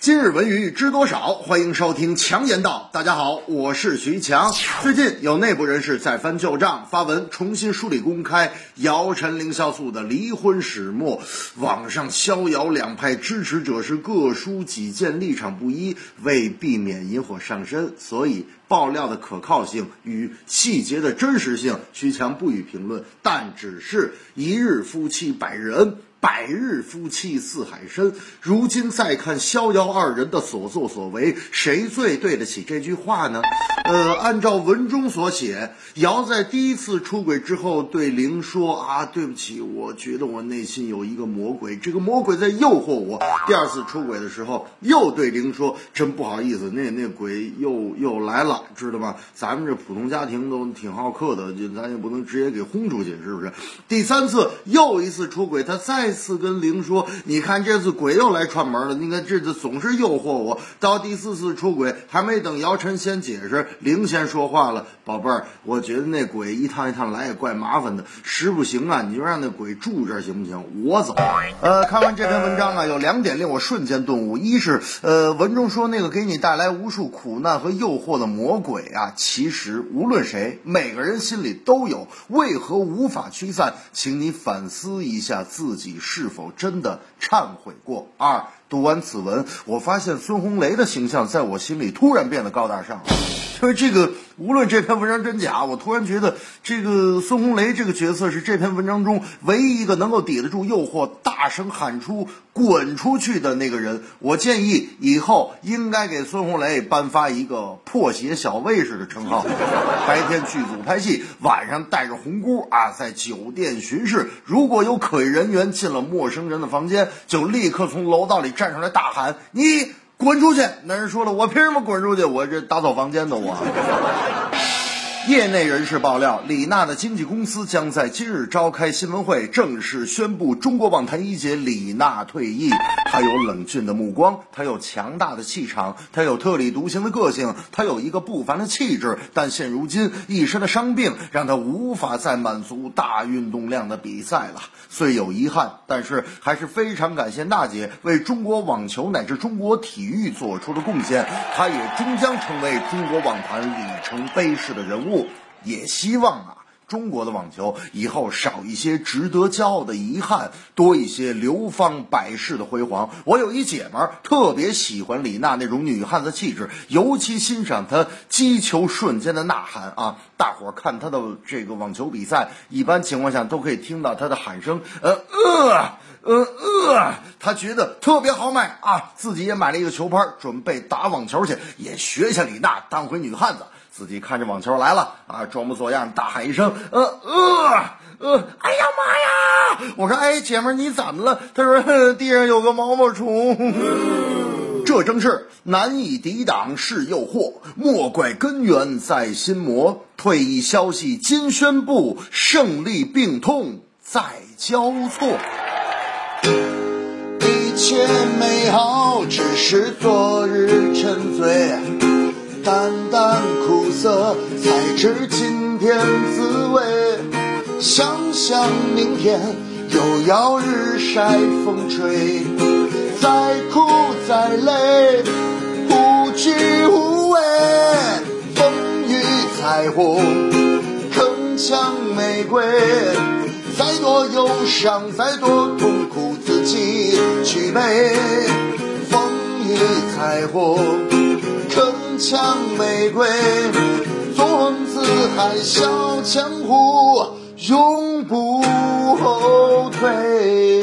今日文娱知多少？欢迎收听强言道。大家好，我是徐强。最近有内部人士再翻旧账，发文重新梳理公开姚晨、凌潇肃的离婚始末。网上逍遥两派支持者是各抒己见，立场不一。为避免引火上身，所以爆料的可靠性与细节的真实性，徐强不予评论。但只是一日夫妻百日恩。百日夫妻似海深。如今再看逍遥二人的所作所为，谁最对得起这句话呢？呃，按照文中所写，姚在第一次出轨之后对玲说：“啊，对不起，我觉得我内心有一个魔鬼，这个魔鬼在诱惑我。”第二次出轨的时候，又对玲说：“真不好意思，那那鬼又又来了，知道吗？咱们这普通家庭都挺好客的，就咱也不能直接给轰出去，是不是？”第三次又一次出轨，他再。再次跟灵说：“你看，这次鬼又来串门了。你看，这次总是诱惑我。到第四次出轨，还没等姚晨先解释，灵先说话了：‘宝贝儿，我觉得那鬼一趟一趟来也怪麻烦的，实不行啊，你就让那鬼住这儿行不行？我走。’呃，看完这篇文章啊，有两点令我瞬间顿悟：一是，呃，文中说那个给你带来无数苦难和诱惑的魔鬼啊，其实无论谁，每个人心里都有，为何无法驱散？请你反思一下自己。”是否真的忏悔过？二，读完此文，我发现孙红雷的形象在我心里突然变得高大上了。就是这个，无论这篇文章真假，我突然觉得这个孙红雷这个角色是这篇文章中唯一一个能够抵得住诱惑、大声喊出“滚出去”的那个人。我建议以后应该给孙红雷颁发一个“破鞋小卫士”的称号。白天剧组拍戏，晚上带着红箍啊，在酒店巡视。如果有可疑人员进了陌生人的房间，就立刻从楼道里站出来大喊：“你！”滚出去！男人说了，我凭什么滚出去？我这打扫房间呢我。业内人士爆料，李娜的经纪公司将在今日召开新闻会，正式宣布中国网坛一姐李娜退役。她有冷峻的目光，她有强大的气场，她有特立独行的个性，她有一个不凡的气质。但现如今一身的伤病让她无法再满足大运动量的比赛了。虽有遗憾，但是还是非常感谢娜姐为中国网球乃至中国体育做出的贡献。她也终将成为中国网坛里程碑式的人物。也希望啊，中国的网球以后少一些值得骄傲的遗憾，多一些流芳百世的辉煌。我有一姐们儿特别喜欢李娜那种女汉子气质，尤其欣赏她击球瞬间的呐喊啊！大伙儿看她的这个网球比赛，一般情况下都可以听到她的喊声，呃呃呃，她觉得特别豪迈啊！自己也买了一个球拍，准备打网球去，也学下李娜，当回女汉子。自己看着网球来了啊，装模作样大喊一声，呃呃呃，哎呀妈呀！我说，哎，姐们你怎么了？他说，地上有个毛毛虫。这正是难以抵挡是诱惑，莫怪根源在心魔。退役消息今宣布，胜利病痛在交错。一切美好只是昨日沉醉。淡淡色，才知今天滋味。想想明天又要日晒风吹，再苦再累，无惧无畏。风雨彩虹，铿锵玫瑰。再多忧伤，再多痛苦，自己去背。风雨彩虹。抢玫瑰，纵横四海笑江湖，永不后退。